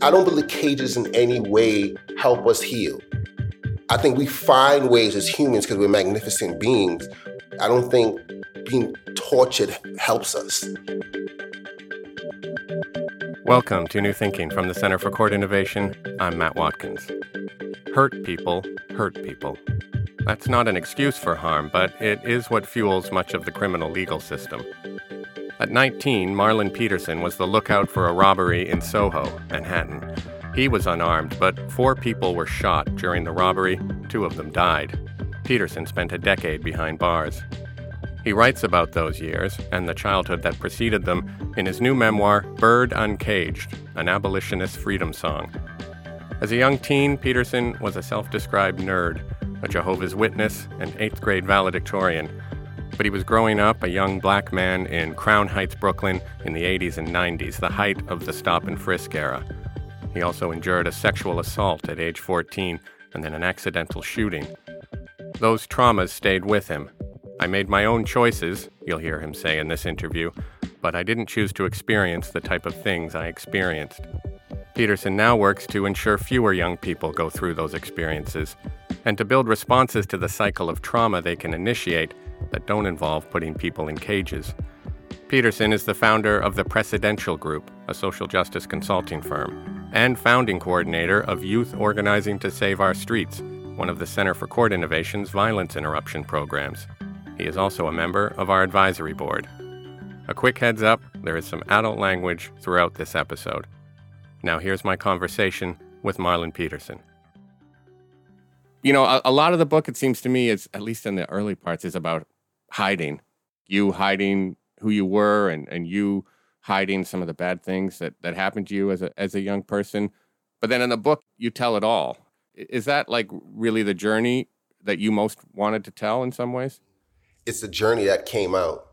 I don't believe cages in any way help us heal. I think we find ways as humans because we're magnificent beings. I don't think being tortured helps us. Welcome to New Thinking from the Center for Court Innovation. I'm Matt Watkins. Hurt people hurt people. That's not an excuse for harm, but it is what fuels much of the criminal legal system. At 19, Marlon Peterson was the lookout for a robbery in Soho, Manhattan. He was unarmed, but four people were shot during the robbery. Two of them died. Peterson spent a decade behind bars. He writes about those years and the childhood that preceded them in his new memoir, Bird Uncaged An Abolitionist Freedom Song. As a young teen, Peterson was a self described nerd, a Jehovah's Witness, and eighth grade valedictorian but he was growing up a young black man in Crown Heights, Brooklyn in the 80s and 90s, the height of the stop and frisk era. He also endured a sexual assault at age 14 and then an accidental shooting. Those traumas stayed with him. I made my own choices, you'll hear him say in this interview, but I didn't choose to experience the type of things I experienced. Peterson now works to ensure fewer young people go through those experiences and to build responses to the cycle of trauma they can initiate that don't involve putting people in cages. Peterson is the founder of the Precedential Group, a social justice consulting firm, and founding coordinator of Youth Organizing to Save Our Streets, one of the Center for Court Innovation's violence interruption programs. He is also a member of our advisory board. A quick heads up there is some adult language throughout this episode. Now, here's my conversation with Marlon Peterson you know, a, a, lot of the book, it seems to me, is at least in the early parts, is about hiding. You hiding who you were and, and you hiding some of the bad things that, that happened to you as a as a young person. But then in the book, you tell it all. Is that like really the journey that you most wanted to tell in some ways? It's the journey that came out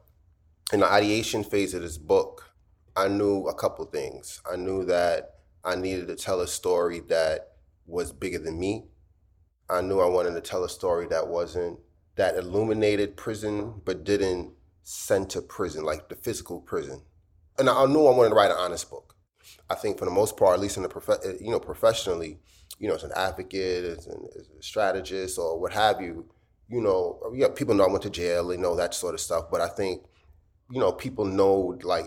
in the ideation phase of this book. I knew a couple things. I knew that I needed to tell a story that was bigger than me I knew I wanted to tell a story that wasn't that illuminated prison, but didn't center prison, like the physical prison. And I knew I wanted to write an honest book. I think for the most part, at least in the prof- eh, you know professionally, you know, as an advocate, as, an, as a strategist, or what have you, you know, yeah, people know I went to jail, they know that sort of stuff. But I think, you know, people know like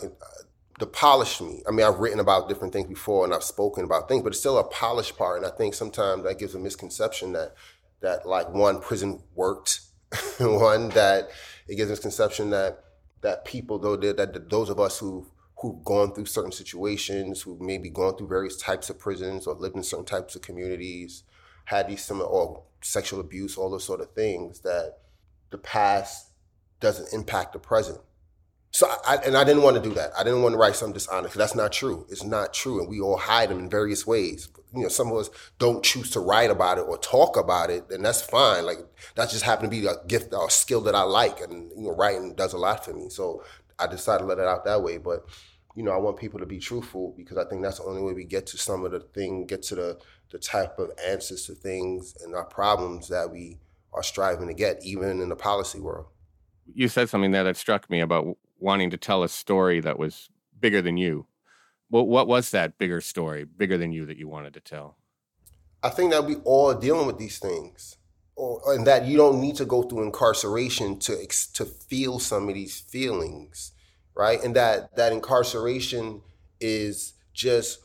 the polished me. I mean, I've written about different things before and I've spoken about things, but it's still a polished part. And I think sometimes that gives a misconception that that like one prison worked, one that it gives a misconception that that people though that those of us who who've gone through certain situations, who maybe gone through various types of prisons or lived in certain types of communities, had these similar or sexual abuse, all those sort of things that the past doesn't impact the present so I, and I didn't want to do that. I didn't want to write something dishonest. That's not true. It's not true, and we all hide them in various ways. You know, some of us don't choose to write about it or talk about it, and that's fine. Like that just happened to be a gift or a skill that I like, and you know, writing does a lot for me. So I decided to let it out that way. But you know, I want people to be truthful because I think that's the only way we get to some of the thing, get to the the type of answers to things and our problems that we are striving to get, even in the policy world. You said something there that struck me about wanting to tell a story that was bigger than you. What what was that bigger story, bigger than you, that you wanted to tell? I think that we all dealing with these things, or, and that you don't need to go through incarceration to to feel some of these feelings, right? And that that incarceration is just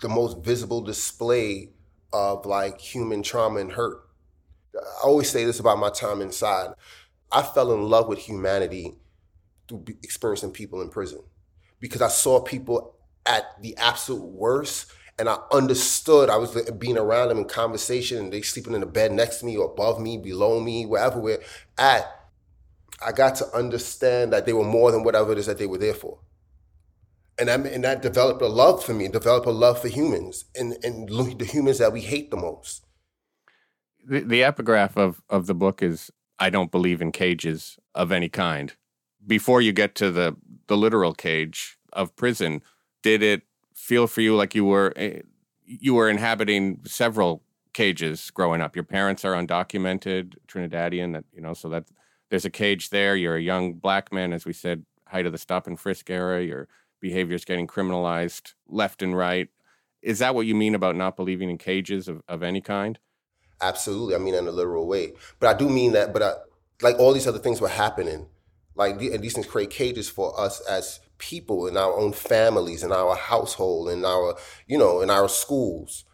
the most visible display of like human trauma and hurt. I always say this about my time inside. I fell in love with humanity through experiencing people in prison because I saw people at the absolute worst and I understood I was being around them in conversation and they sleeping in the bed next to me or above me, below me, wherever we're at. I got to understand that they were more than whatever it is that they were there for. And that, and that developed a love for me, developed a love for humans and, and the humans that we hate the most. The, the epigraph of, of the book is I don't believe in cages of any kind before you get to the the literal cage of prison, did it feel for you like you were eh, you were inhabiting several cages growing up? Your parents are undocumented Trinidadian, that you know, so that there's a cage there. You're a young black man, as we said. height of the stop and frisk era. Your behavior's getting criminalized left and right. Is that what you mean about not believing in cages of, of any kind? Absolutely. I mean, in a literal way. But I do mean that, but I, like all these other things were happening. Like, and these things create cages for us as people in our own families, in our household, in our, you know, in our schools.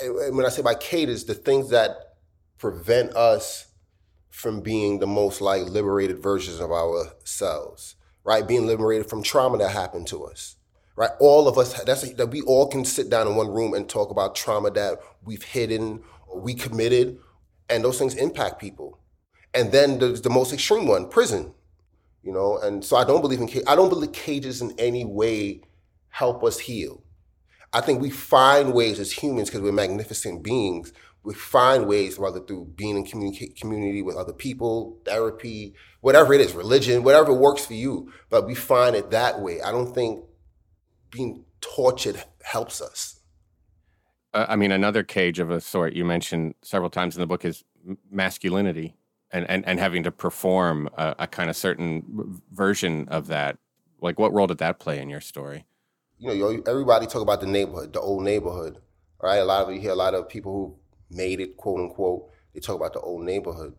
And when I say by cages, the things that prevent us from being the most like liberated versions of ourselves, right? Being liberated from trauma that happened to us, right? All of us, that's that we all can sit down in one room and talk about trauma that we've hidden or we committed, and those things impact people. And then there's the most extreme one, prison, you know. And so I don't believe in I don't believe cages in any way help us heal. I think we find ways as humans because we're magnificent beings. We find ways, whether through being in community with other people, therapy, whatever it is, religion, whatever works for you. But we find it that way. I don't think being tortured helps us. Uh, I mean, another cage of a sort you mentioned several times in the book is masculinity and, and, and having to perform a, a kind of certain version of that. Like, what role did that play in your story? You know, everybody talk about the neighborhood, the old neighborhood, right? A lot of you hear a lot of people who made it, quote unquote. They talk about the old neighborhood,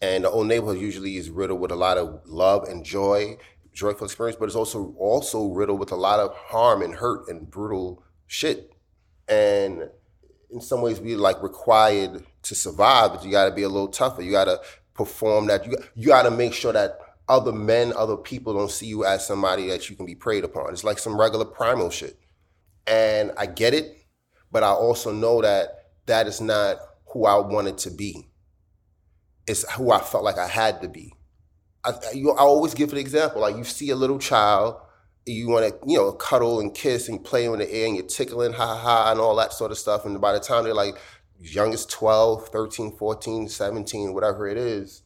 and the old neighborhood usually is riddled with a lot of love and joy, joyful experience, but it's also also riddled with a lot of harm and hurt and brutal shit and in some ways we like required to survive but you got to be a little tougher. You got to perform that. You, you got to make sure that other men other people don't see you as somebody that you can be preyed upon. It's like some regular primal shit. And i get it but i also know that that is not who i wanted to be. It's who i felt like i had to be. I, you, I always give an example. Like you see a little child you want to, you know, cuddle and kiss and play in the air and you're tickling, ha ha ha, and all that sort of stuff. And by the time they're like young as 12, 13, 14, 17, whatever it is,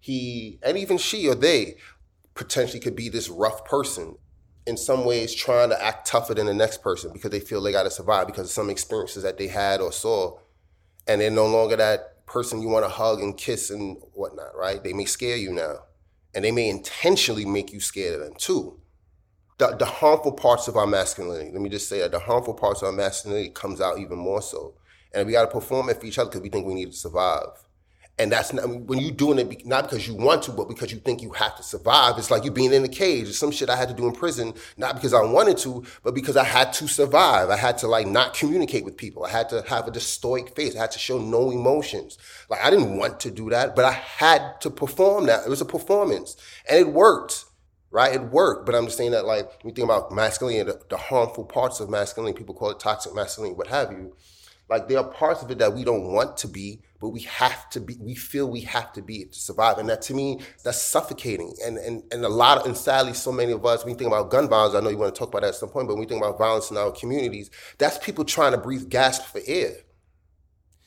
he, and even she or they, potentially could be this rough person in some ways trying to act tougher than the next person because they feel they got to survive because of some experiences that they had or saw. And they're no longer that person you want to hug and kiss and whatnot, right? They may scare you now. And they may intentionally make you scared of them too the, the harmful parts of our masculinity. Let me just say that the harmful parts of our masculinity comes out even more so, and we got to perform it for each other because we think we need to survive. And that's not, when you're doing it not because you want to, but because you think you have to survive. It's like you being in a cage. It's some shit I had to do in prison, not because I wanted to, but because I had to survive. I had to like not communicate with people. I had to have a stoic face. I had to show no emotions. Like I didn't want to do that, but I had to perform that. It was a performance, and it worked right? It worked, but I'm just saying that like when you think about masculinity, the, the harmful parts of masculinity, people call it toxic masculinity, what have you. Like there are parts of it that we don't want to be, but we have to be. We feel we have to be to survive, and that to me, that's suffocating. And and and a lot of, and sadly, so many of us, when you think about gun violence, I know you want to talk about that at some point, but when we think about violence in our communities, that's people trying to breathe gasp for air.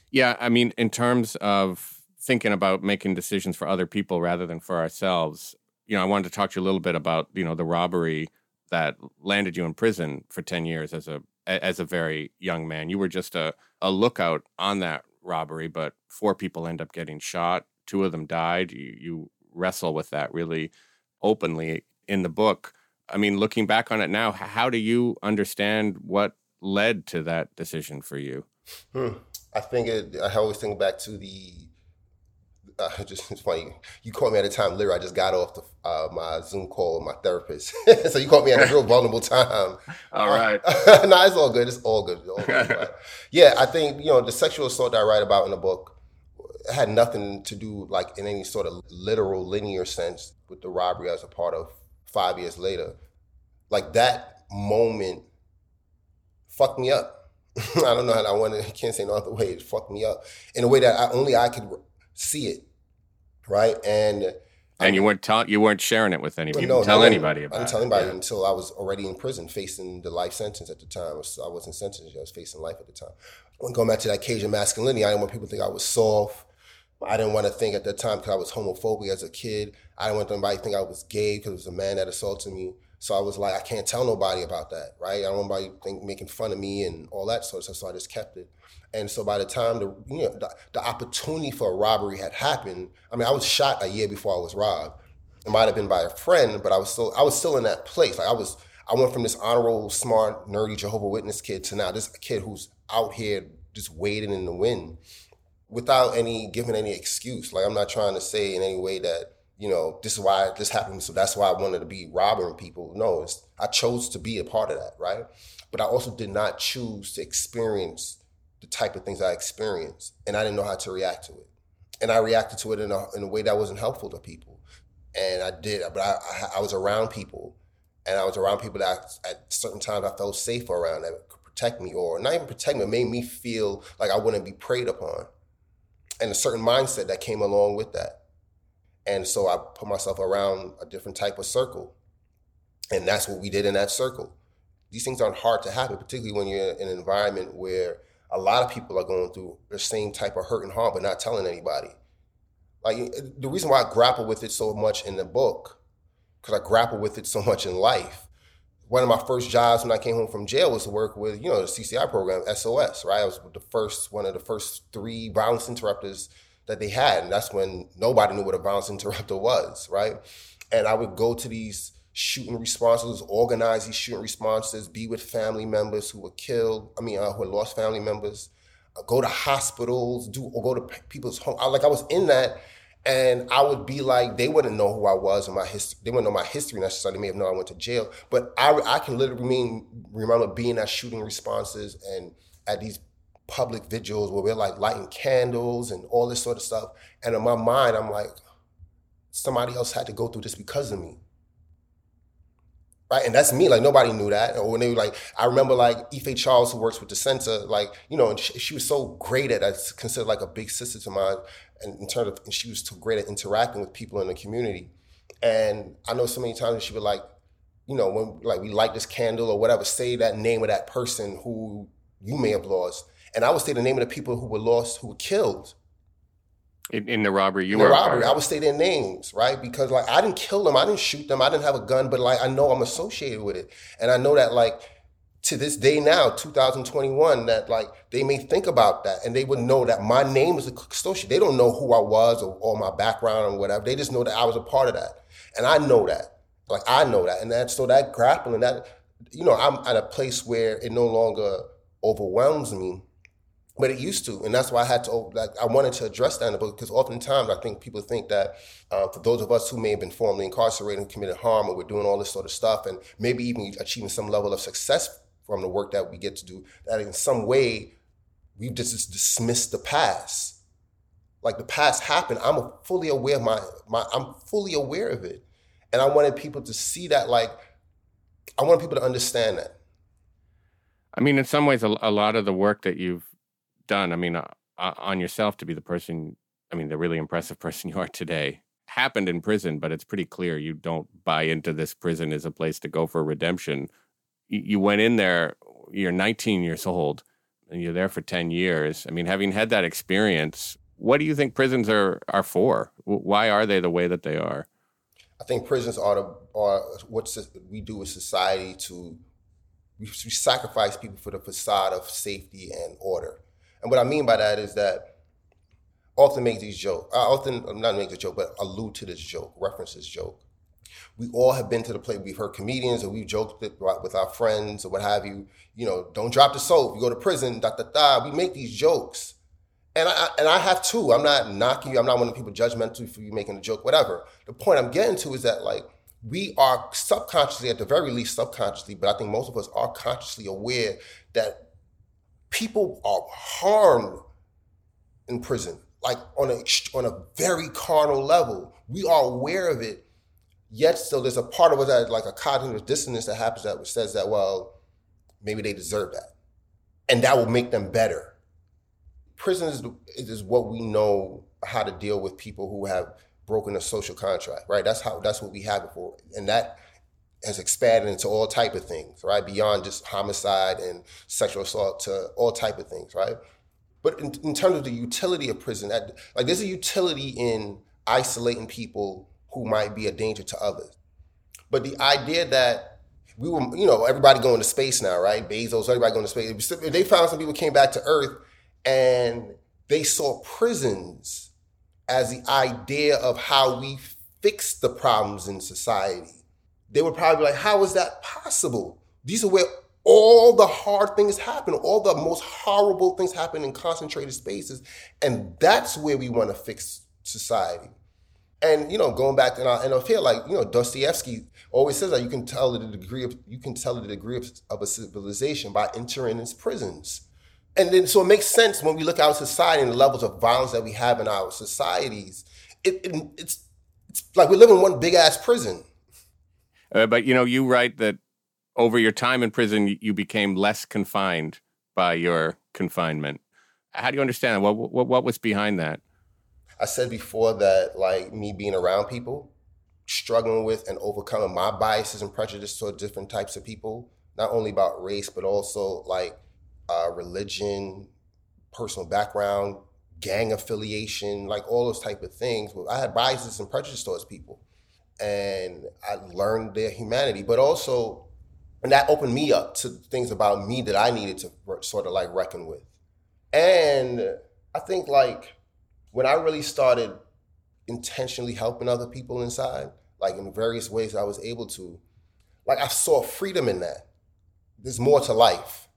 Yeah, I mean, in terms of thinking about making decisions for other people rather than for ourselves, you know, I wanted to talk to you a little bit about, you know, the robbery that landed you in prison for 10 years as a as a very young man. You were just a, a lookout on that robbery, but four people end up getting shot. Two of them died. You, you wrestle with that really openly in the book. I mean, looking back on it now, how do you understand what led to that decision for you? Hmm. I think it, I always think back to the uh, just it's funny. You called me at a time. Literally, I just got off the, uh, my Zoom call with my therapist, so you called me at a real vulnerable time. All right. no, nah, it's all good. It's all good. It's all good yeah, I think you know the sexual assault that I write about in the book had nothing to do like in any sort of literal linear sense with the robbery as a part of five years later. Like that moment fucked me up. I don't know how I want to. Can't say no other way. It fucked me up in a way that I, only I could see it, right? And and I, you weren't tell, you weren't sharing it with anybody. No, tell no, anybody about. I didn't tell anybody yeah. until I was already in prison, facing the life sentence at the time. I wasn't sentenced; I was facing life at the time. When going back to that Cajun masculinity, I didn't want people to think I was soft. I didn't want to think at that time because I was homophobic as a kid. I didn't want anybody to think I was gay because it was a man that assaulted me. So I was like, I can't tell nobody about that, right? I don't want anybody think, making fun of me and all that sort of stuff. So I just kept it. And so by the time the you know the, the opportunity for a robbery had happened, I mean, I was shot a year before I was robbed. It might have been by a friend, but I was still I was still in that place. Like I was I went from this honorable, smart, nerdy Jehovah Witness kid to now this kid who's out here just wading in the wind without any giving any excuse. Like I'm not trying to say in any way that you know this is why this happened, so that's why I wanted to be robbing people. No, I chose to be a part of that, right? But I also did not choose to experience the type of things I experienced, and I didn't know how to react to it, and I reacted to it in a, in a way that wasn't helpful to people, and I did. But I, I, I was around people, and I was around people that I, at certain times I felt safe around that could protect me, or not even protect me, it made me feel like I wouldn't be preyed upon and a certain mindset that came along with that. And so I put myself around a different type of circle. And that's what we did in that circle. These things aren't hard to happen, particularly when you're in an environment where a lot of people are going through the same type of hurt and harm, but not telling anybody. Like eh, the reason why I grapple with it so much in the book, because I grapple with it so much in life, one of my first jobs when I came home from jail was to work with, you know, the CCI program, SOS, right? I was the first, one of the first three violence interrupters that they had. And that's when nobody knew what a violence interrupter was, right? And I would go to these shooting responses, organize these shooting responses, be with family members who were killed, I mean, uh, who had lost family members, uh, go to hospitals, do or go to people's home. I, like I was in that and I would be like, they wouldn't know who I was and my history. They wouldn't know my history necessarily. They may have known I went to jail, but I, I can literally mean remember being at shooting responses and at these public vigils where we're like lighting candles and all this sort of stuff. And in my mind, I'm like, somebody else had to go through this because of me right? And that's me. Like nobody knew that. Or when they were like, I remember like Ife Charles, who works with the center, like you know, and she, she was so great at. That's considered like a big sister to mine, and in terms of, and she was so great at interacting with people in the community. And I know so many times she would like, you know, when like we light this candle or whatever, say that name of that person who you may have lost, and I would say the name of the people who were lost, who were killed in, in the robbery, you in were the robbery. I would say their names, right? Because like I didn't kill them, I didn't shoot them, I didn't have a gun, but like I know I'm associated with it, and I know that like to this day now, 2021, that like they may think about that and they would know that my name is a custodian. They don't know who I was or, or my background or whatever. They just know that I was a part of that, and I know that. Like I know that, and that so that grappling that you know I'm at a place where it no longer overwhelms me but it used to, and that's why I had to. Like, I wanted to address that in the book because oftentimes I think people think that uh, for those of us who may have been formerly incarcerated and committed harm, and we're doing all this sort of stuff, and maybe even achieving some level of success from the work that we get to do, that in some way we've just dismissed the past. Like the past happened, I'm fully aware of my my. I'm fully aware of it, and I wanted people to see that. Like, I wanted people to understand that. I mean, in some ways, a, a lot of the work that you've done, I mean, uh, uh, on yourself to be the person, I mean, the really impressive person you are today, happened in prison, but it's pretty clear you don't buy into this prison as a place to go for redemption. You, went in there, you're 19 years old, and you're there for 10 years. I mean, having had that experience, what do you think prisons are, are for? Why are they the way that they are? I think prisons are, the, are what we do as society to we sacrifice people for the facade of safety and order. And what I mean by that is that often make these jokes. I often am not make a joke, but allude to this joke, reference this joke. We all have been to the place. We've heard comedians, or we've joked with, with our friends, or what have you. You know, don't drop the soap. You go to prison. Da da da. We make these jokes, and I and I have too. I'm not knocking you. I'm not one of the people judgmental for you making a joke. Whatever. The point I'm getting to is that like we are subconsciously, at the very least, subconsciously, but I think most of us are consciously aware that people are harmed in prison, like on a on a very carnal level. We are aware of it, yet still there's a part of us that like a cognitive dissonance that happens that says that well, maybe they deserve that, and that will make them better. Prison is, is what we know how to deal with people who have broken a social contract, right? That's how that's what we have before, and that has expanded into all type of things, right? Beyond just homicide and sexual assault to all type of things, right? But in, in terms of the utility of prison, like there's a utility in isolating people who might be a danger to others. But the idea that we were, you know, everybody going to space now, right? Bezos, everybody going to space. If they found some people came back to Earth and they saw prisons as the idea of how we fix the problems in society, they would probably be like, how is that possible? These are where all the hard things happen, all the most horrible things happen in concentrated spaces. And that's where we want to fix society. And you know, going back and I, and I feel like you know Dostoevsky always says that you can tell the degree of you can tell the degree of, of a civilization by entering its prisons. And then so it makes sense when we look at our society and the levels of violence that we have in our societies. It, it it's it's like we live in one big ass prison. Uh, but you know, you write that over your time in prison, you became less confined by your confinement. How do you understand What, what, what was behind that? I said before that, like me being around people, struggling with and overcoming my biases and prejudice toward different types of people, not only about race, but also like uh, religion, personal background, gang affiliation, like all those type of things. I had biases and prejudice towards people. And I learned their humanity, but also and that opened me up to things about me that I needed to sort of like reckon with. And I think like when I really started intentionally helping other people inside, like in various ways I was able to, like I saw freedom in that. There's more to life.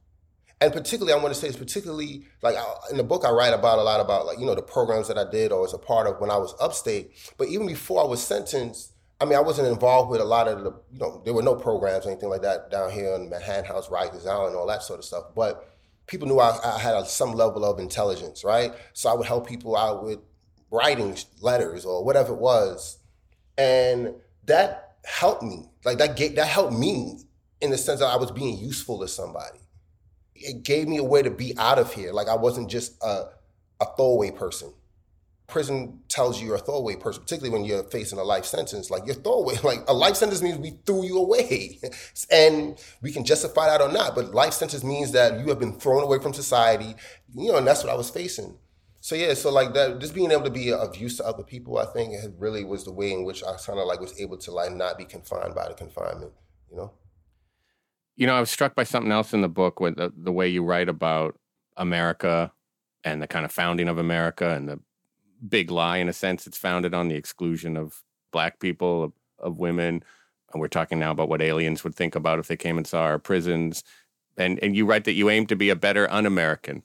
And particularly, I want to say it's particularly, like in the book, I write about a lot about like, you know, the programs that I did or was a part of when I was upstate. But even before I was sentenced, I mean, I wasn't involved with a lot of the, you know, there were no programs or anything like that down here on Manhattan House, Rikers Island, all that sort of stuff. But people knew I, I had a, some level of intelligence, right? So I would help people out with writing letters or whatever it was, and that helped me. Like that, gave, that helped me in the sense that I was being useful to somebody. It gave me a way to be out of here. Like I wasn't just a, a throwaway person prison tells you you're a throwaway person, particularly when you're facing a life sentence. Like you're throwaway. Like a life sentence means we threw you away, and we can justify that or not. But life sentence means that you have been thrown away from society. You know, and that's what I was facing. So yeah, so like that, just being able to be of use to other people, I think really was the way in which I kind of like was able to like not be confined by the confinement. You know. You know, I was struck by something else in the book with the, the way you write about America and the kind of founding of America and the big lie in a sense. It's founded on the exclusion of black people, of, of women. And we're talking now about what aliens would think about if they came and saw our prisons. And and you write that you aim to be a better un-American.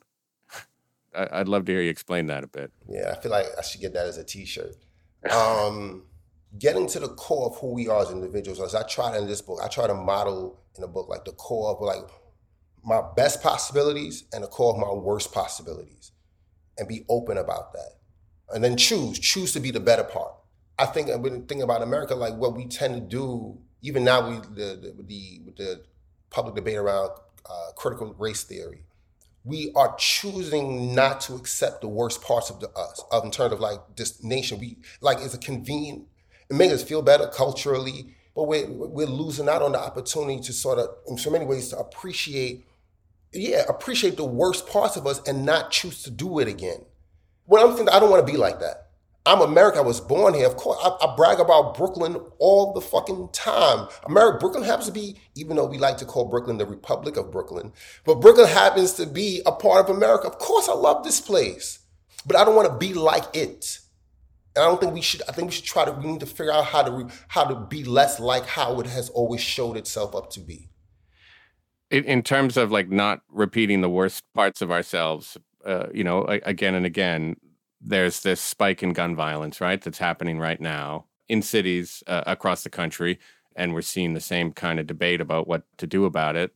I'd love to hear you explain that a bit. Yeah, I feel like I should get that as a T-shirt. Um, getting to the core of who we are as individuals. As I try in this book, I try to model in the book like the core of like my best possibilities and the core of my worst possibilities, and be open about that and then choose choose to be the better part. I think i've been thinking about america like what we tend to do even now we the the, the, the public debate around uh, critical race theory we are choosing not to accept the worst parts of the us of in terms of like this nation. We like it's a convenient it makes us feel better culturally but we're, we're losing out on the opportunity to sort of in so many ways to appreciate yeah appreciate the worst parts of us and not choose to do it again well, I'm thinking, I don't want to be like that. I'm American. I was born here. Of course, I, I, brag about Brooklyn all the fucking time. America, Brooklyn happens to be, even though we like to call Brooklyn the Republic of Brooklyn, but Brooklyn happens to be a part of America. Of course, I love this place, but I don't want to be like it. And I don't think we should. I think we should try to. We need to figure out how to how to be less like how it has always showed itself up to be. In, in terms of like not repeating the worst parts of ourselves, uh, you know, again and again, there's this spike in gun violence, right? That's happening right now in cities uh, across the country, and we're seeing the same kind of debate about what to do about it.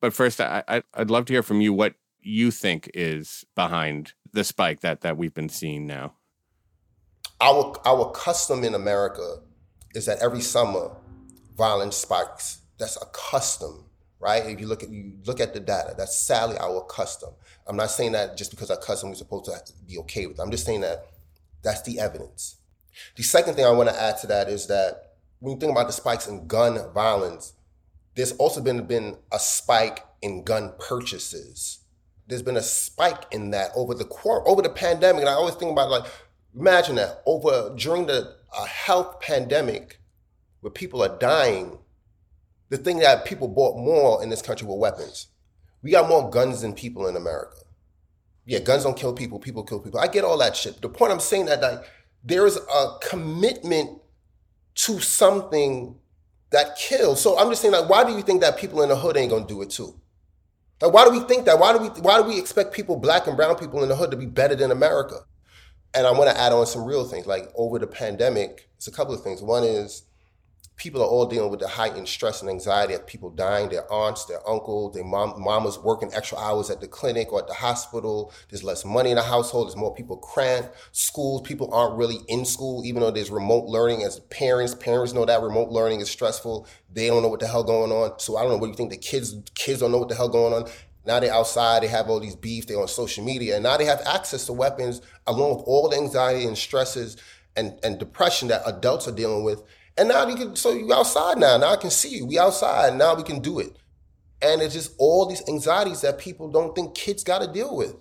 But first, I, I, I'd love to hear from you what you think is behind the spike that that we've been seeing now. Our our custom in America is that every summer violence spikes. That's a custom right? If you look at you look at the data, that's sadly our custom. I'm not saying that just because our custom we're supposed to be okay with. I'm just saying that that's the evidence. The second thing I want to add to that is that when you think about the spikes in gun violence, there's also been been a spike in gun purchases. There's been a spike in that over the over the pandemic, and I always think about like imagine that over during the uh, health pandemic, where people are dying the thing that people bought more in this country were weapons. We got more guns than people in America. Yeah, guns don't kill people, people kill people. I get all that shit. The point I'm saying that like there is a commitment to something that kills. So I'm just saying, like, why do you think that people in the hood ain't gonna do it too? Like, why do we think that? Why do we why do we expect people, black and brown people in the hood, to be better than America? And I want to add on some real things. Like over the pandemic, it's a couple of things. One is people are all dealing with the heightened stress and anxiety of people dying, their aunts, their uncles, their mom, mamas working extra hours at the clinic or at the hospital. There's less money in the household. There's more people cramped. Schools, people aren't really in school, even though there's remote learning. As parents, parents know that remote learning is stressful. They don't know what the hell going on. So I don't know what you think the kids, kids don't know what the hell going on. Now they're outside, they have all these beef, they're on social media, and now they have access to weapons along with all the anxiety and stresses and, and depression that adults are dealing with and now you can, so you outside now. Now I can see you. We outside. Now we can do it. And it's just all these anxieties that people don't think kids got to deal with.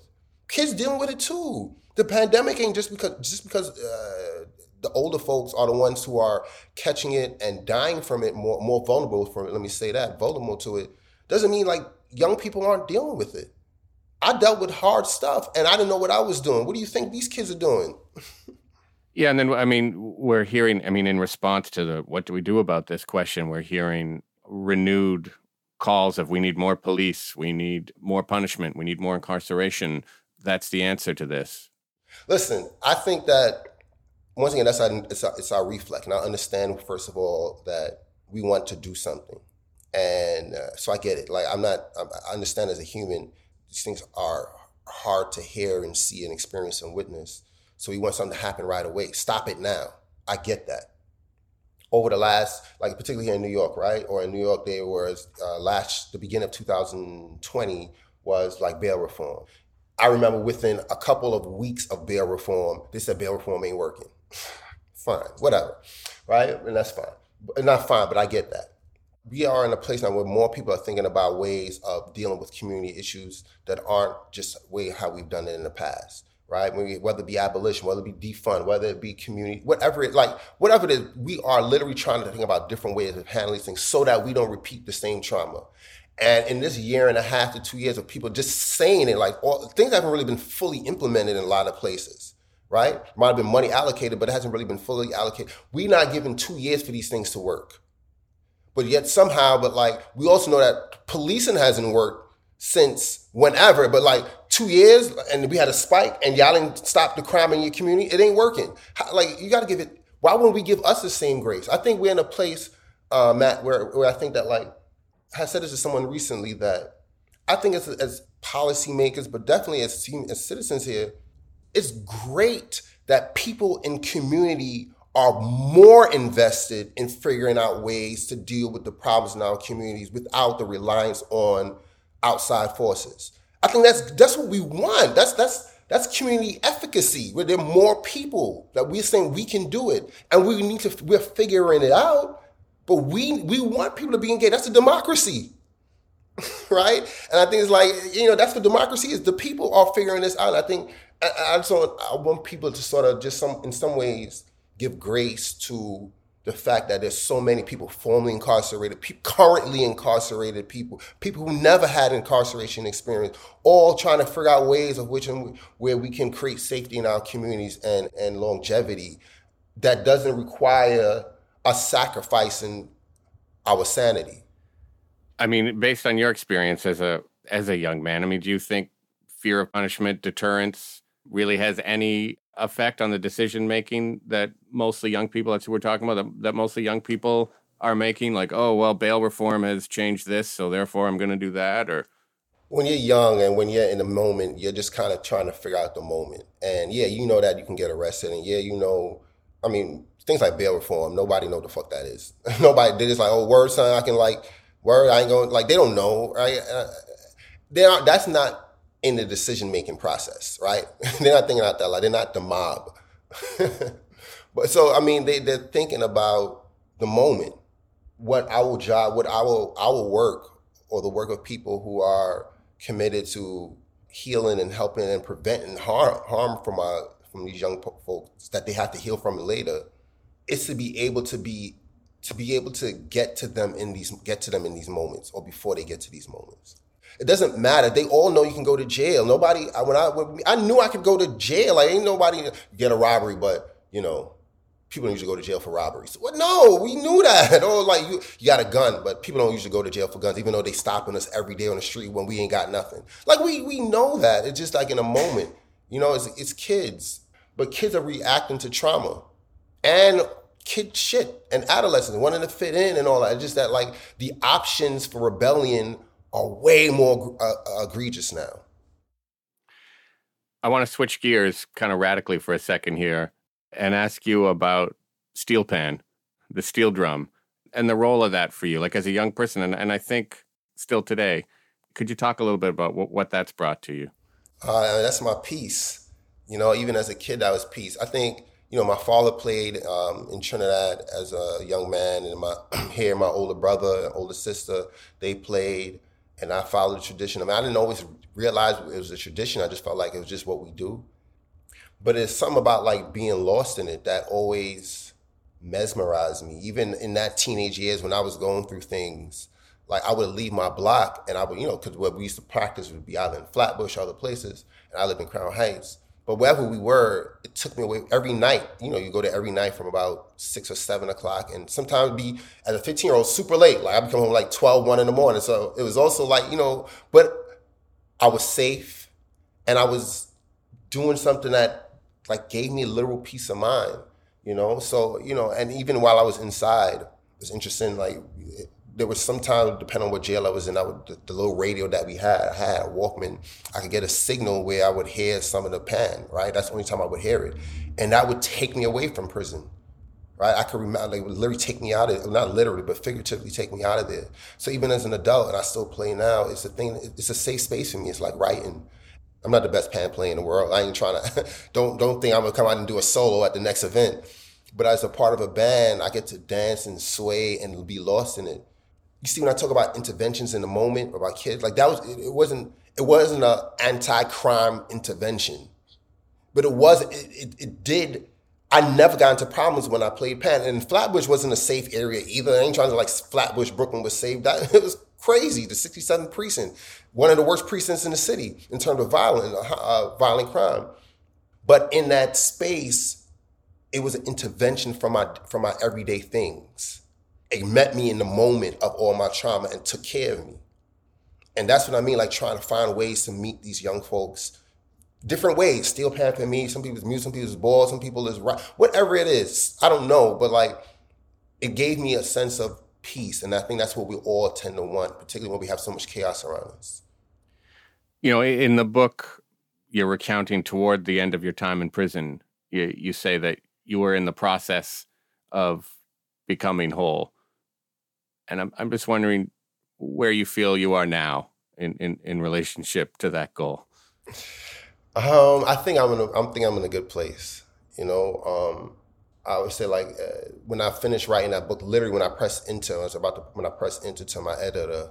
Kids dealing with it too. The pandemic ain't just because just because uh, the older folks are the ones who are catching it and dying from it, more more vulnerable from it. Let me say that vulnerable to it doesn't mean like young people aren't dealing with it. I dealt with hard stuff and I didn't know what I was doing. What do you think these kids are doing? Yeah, and then I mean, we're hearing. I mean, in response to the "What do we do about this?" question, we're hearing renewed calls of "We need more police. We need more punishment. We need more incarceration." That's the answer to this. Listen, I think that once again, that's our, it's, our, it's our reflex, and I understand first of all that we want to do something, and uh, so I get it. Like I'm not. I understand as a human, these things are hard to hear and see and experience and witness. So we want something to happen right away. Stop it now. I get that. Over the last, like particularly here in New York, right? Or in New York, there was uh, last the beginning of 2020 was like bail reform. I remember within a couple of weeks of bail reform, they said bail reform ain't working. fine, whatever, right? And that's fine. Not fine, but I get that. We are in a place now where more people are thinking about ways of dealing with community issues that aren't just way how we've done it in the past right? Whether it be abolition, whether it be defund, whether it be community, whatever it like, whatever it is, we are literally trying to think about different ways of handling things so that we don't repeat the same trauma. And in this year and a half to two years of people just saying it, like all, things haven't really been fully implemented in a lot of places, right? Might have been money allocated, but it hasn't really been fully allocated. We're not given two years for these things to work. But yet somehow, but like we also know that policing hasn't worked since whenever, but like two years and we had a spike and y'all didn't stop the crime in your community, it ain't working. How, like you got to give it. Why wouldn't we give us the same grace? I think we're in a place, uh, Matt, where where I think that like I said this to someone recently that I think as as policymakers, but definitely as as citizens here, it's great that people in community are more invested in figuring out ways to deal with the problems in our communities without the reliance on outside forces. I think that's that's what we want. That's that's that's community efficacy, where there are more people that we're saying we can do it, and we need to. We're figuring it out, but we we want people to be engaged. That's a democracy, right? And I think it's like you know that's what democracy is. The people are figuring this out. I think I, I just want I want people to sort of just some in some ways give grace to the fact that there's so many people formerly incarcerated, pe- currently incarcerated people, people who never had incarceration experience, all trying to figure out ways of which and where we can create safety in our communities and, and longevity that doesn't require us sacrificing our sanity. I mean, based on your experience as a as a young man, I mean, do you think fear of punishment, deterrence really has any effect on the decision making that mostly young people that's what we're talking about that, that mostly young people are making like oh well bail reform has changed this so therefore i'm going to do that or when you're young and when you're in the moment you're just kind of trying to figure out the moment. And yeah you know that you can get arrested and yeah you know i mean things like bail reform nobody know the fuck that is. Nobody did it's like oh word son i can like word i ain't going like they don't know right? Uh, they are that's not in the decision making process, right? they're not thinking out that like they're not the mob. but so I mean they they're thinking about the moment, what our job, what our our work or the work of people who are committed to healing and helping and preventing harm harm from our from these young folks that they have to heal from later is to be able to be to be able to get to them in these get to them in these moments or before they get to these moments it doesn't matter. They all know you can go to jail. Nobody, when I when I knew I could go to jail. Like ain't nobody get a robbery, but you know, people don't usually go to jail for robberies. Well, no, we knew that. Oh, like you, you got a gun, but people don't usually go to jail for guns, even though they stopping us every day on the street when we ain't got nothing. Like we we know that. It's just like in a moment, you know, it's it's kids, but kids are reacting to trauma, and kid shit and adolescents wanting to fit in and all that. It's just that like the options for rebellion are way more uh, egregious now. I want to switch gears kind of radically for a second here and ask you about steel pan, the steel drum, and the role of that for you, like as a young person, and, and I think still today. Could you talk a little bit about what, what that's brought to you? Uh, that's my piece. You know, even as a kid, that was peace. I think you know my father played um, in Trinidad as a young man, and my here my older brother and older sister they played, and I followed the tradition. I mean, I didn't always realize it was a tradition. I just felt like it was just what we do. But it's something about like being lost in it that always mesmerized me. Even in that teenage years when I was going through things, like I would leave my block and I would, you know, because where we used to practice would be either in Flatbush other places, and I lived in Crown Heights. But wherever we were, it took me away every night. You know, you go there every night from about six or seven o'clock, and sometimes be as a 15 year old super late. Like I become home like 12, 1 in the morning. So it was also like, you know, but I was safe and I was doing something that like gave me a literal peace of mind, you know? So, you know, and even while I was inside, it was interesting, like, it, there was sometimes, depending on what jail I was in, I would, the, the, little radio that we had, I had Walkman, I could get a signal where I would hear some of the pan, right? That's the only time I would hear it. And that would take me away from prison, right? I could remember, like, literally take me out of, not literally, but figuratively take me out of there. So even as an adult, and I still play now, it's a thing, it's a safe space for me. It's like writing. I'm not the best pan player in the world. I ain't trying to. don't don't think I'm gonna come out and do a solo at the next event. But as a part of a band, I get to dance and sway and be lost in it. You see, when I talk about interventions in the moment about kids, like that was it, it wasn't it wasn't an anti-crime intervention, but it was it, it, it did I never got into problems when I played pan. And Flatbush wasn't a safe area either. I ain't trying to like Flatbush, Brooklyn was safe. That it was crazy. The 67th precinct, one of the worst precincts in the city in terms of violent, uh, violent crime. But in that space, it was an intervention from my from my everyday things. It met me in the moment of all my trauma and took care of me. And that's what I mean, like trying to find ways to meet these young folks different ways. Steel pan for me, some people's music, some people's ball, some people is whatever it is. I don't know, but like it gave me a sense of peace. And I think that's what we all tend to want, particularly when we have so much chaos around us. You know, in the book, you're recounting toward the end of your time in prison, you, you say that you were in the process of becoming whole. And I'm, I'm just wondering where you feel you are now in, in, in relationship to that goal. Um, I think I'm in a, I'm think I'm in a good place. You know, um, I would say like uh, when I finished writing that book, literally when I pressed enter, I was about to when I pressed enter to my editor,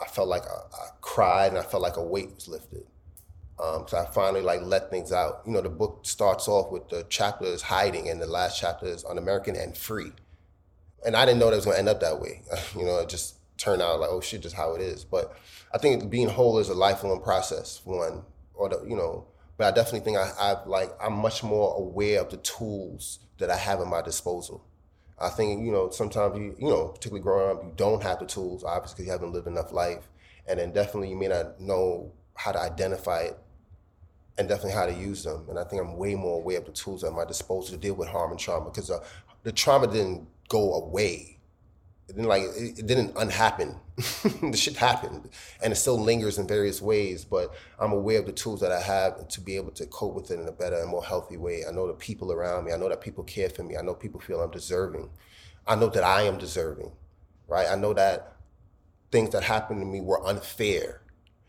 I felt like I, I cried and I felt like a weight was lifted. Um, so I finally like let things out. You know, the book starts off with the chapters hiding, and the last chapter is un-American and free. And I didn't know that it was going to end up that way. you know, it just turned out like, oh shit, just how it is. But I think being whole is a lifelong process. One, or the, you know, but I definitely think I, I've like I'm much more aware of the tools that I have at my disposal. I think you know sometimes you you know particularly growing up you don't have the tools obviously because you haven't lived enough life, and then definitely you may not know how to identify it, and definitely how to use them. And I think I'm way more aware of the tools at my disposal to deal with harm and trauma because uh, the trauma didn't go away. It didn't like it, it didn't unhappen. the shit happened, and it still lingers in various ways. But I'm aware of the tools that I have to be able to cope with it in a better and more healthy way. I know the people around me. I know that people care for me. I know people feel I'm deserving. I know that I am deserving, right? I know that things that happened to me were unfair.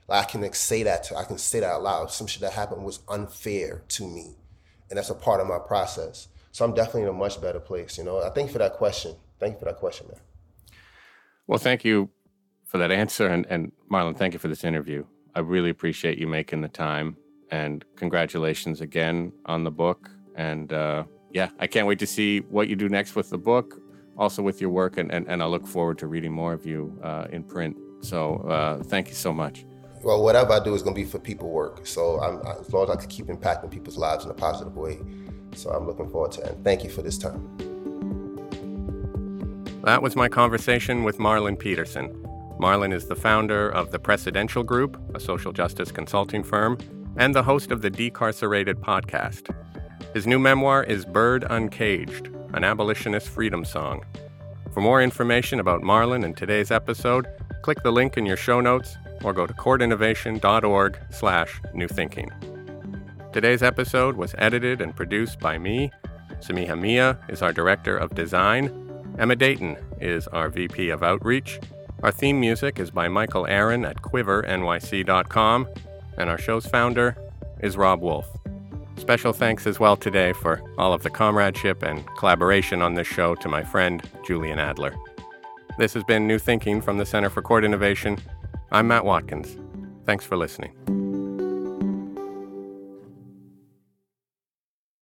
Like I can say that. To, I can say that out loud. Some shit that happened was unfair to me, and that's a part of my process. So I'm definitely in a much better place. You know. I thank you for that question. Thank you for that question, man. Well, thank you for that answer. And, and Marlon, thank you for this interview. I really appreciate you making the time. And congratulations again on the book. And uh, yeah, I can't wait to see what you do next with the book, also with your work. And, and, and I look forward to reading more of you uh, in print. So uh, thank you so much. Well, whatever I do is going to be for people work. So I'm, as long as I can keep impacting people's lives in a positive way, So I'm looking forward to it. And thank you for this time. That was my conversation with Marlon Peterson. Marlon is the founder of the Precedential Group, a social justice consulting firm, and the host of the Decarcerated podcast. His new memoir is Bird Uncaged, an abolitionist freedom song. For more information about Marlon and today's episode, click the link in your show notes or go to courtinnovation.org slash newthinking. Today's episode was edited and produced by me. Samiha Meah is our Director of Design. Emma Dayton is our VP of Outreach. Our theme music is by Michael Aaron at quivernyc.com. And our show's founder is Rob Wolf. Special thanks as well today for all of the comradeship and collaboration on this show to my friend Julian Adler. This has been New Thinking from the Center for Court Innovation. I'm Matt Watkins. Thanks for listening.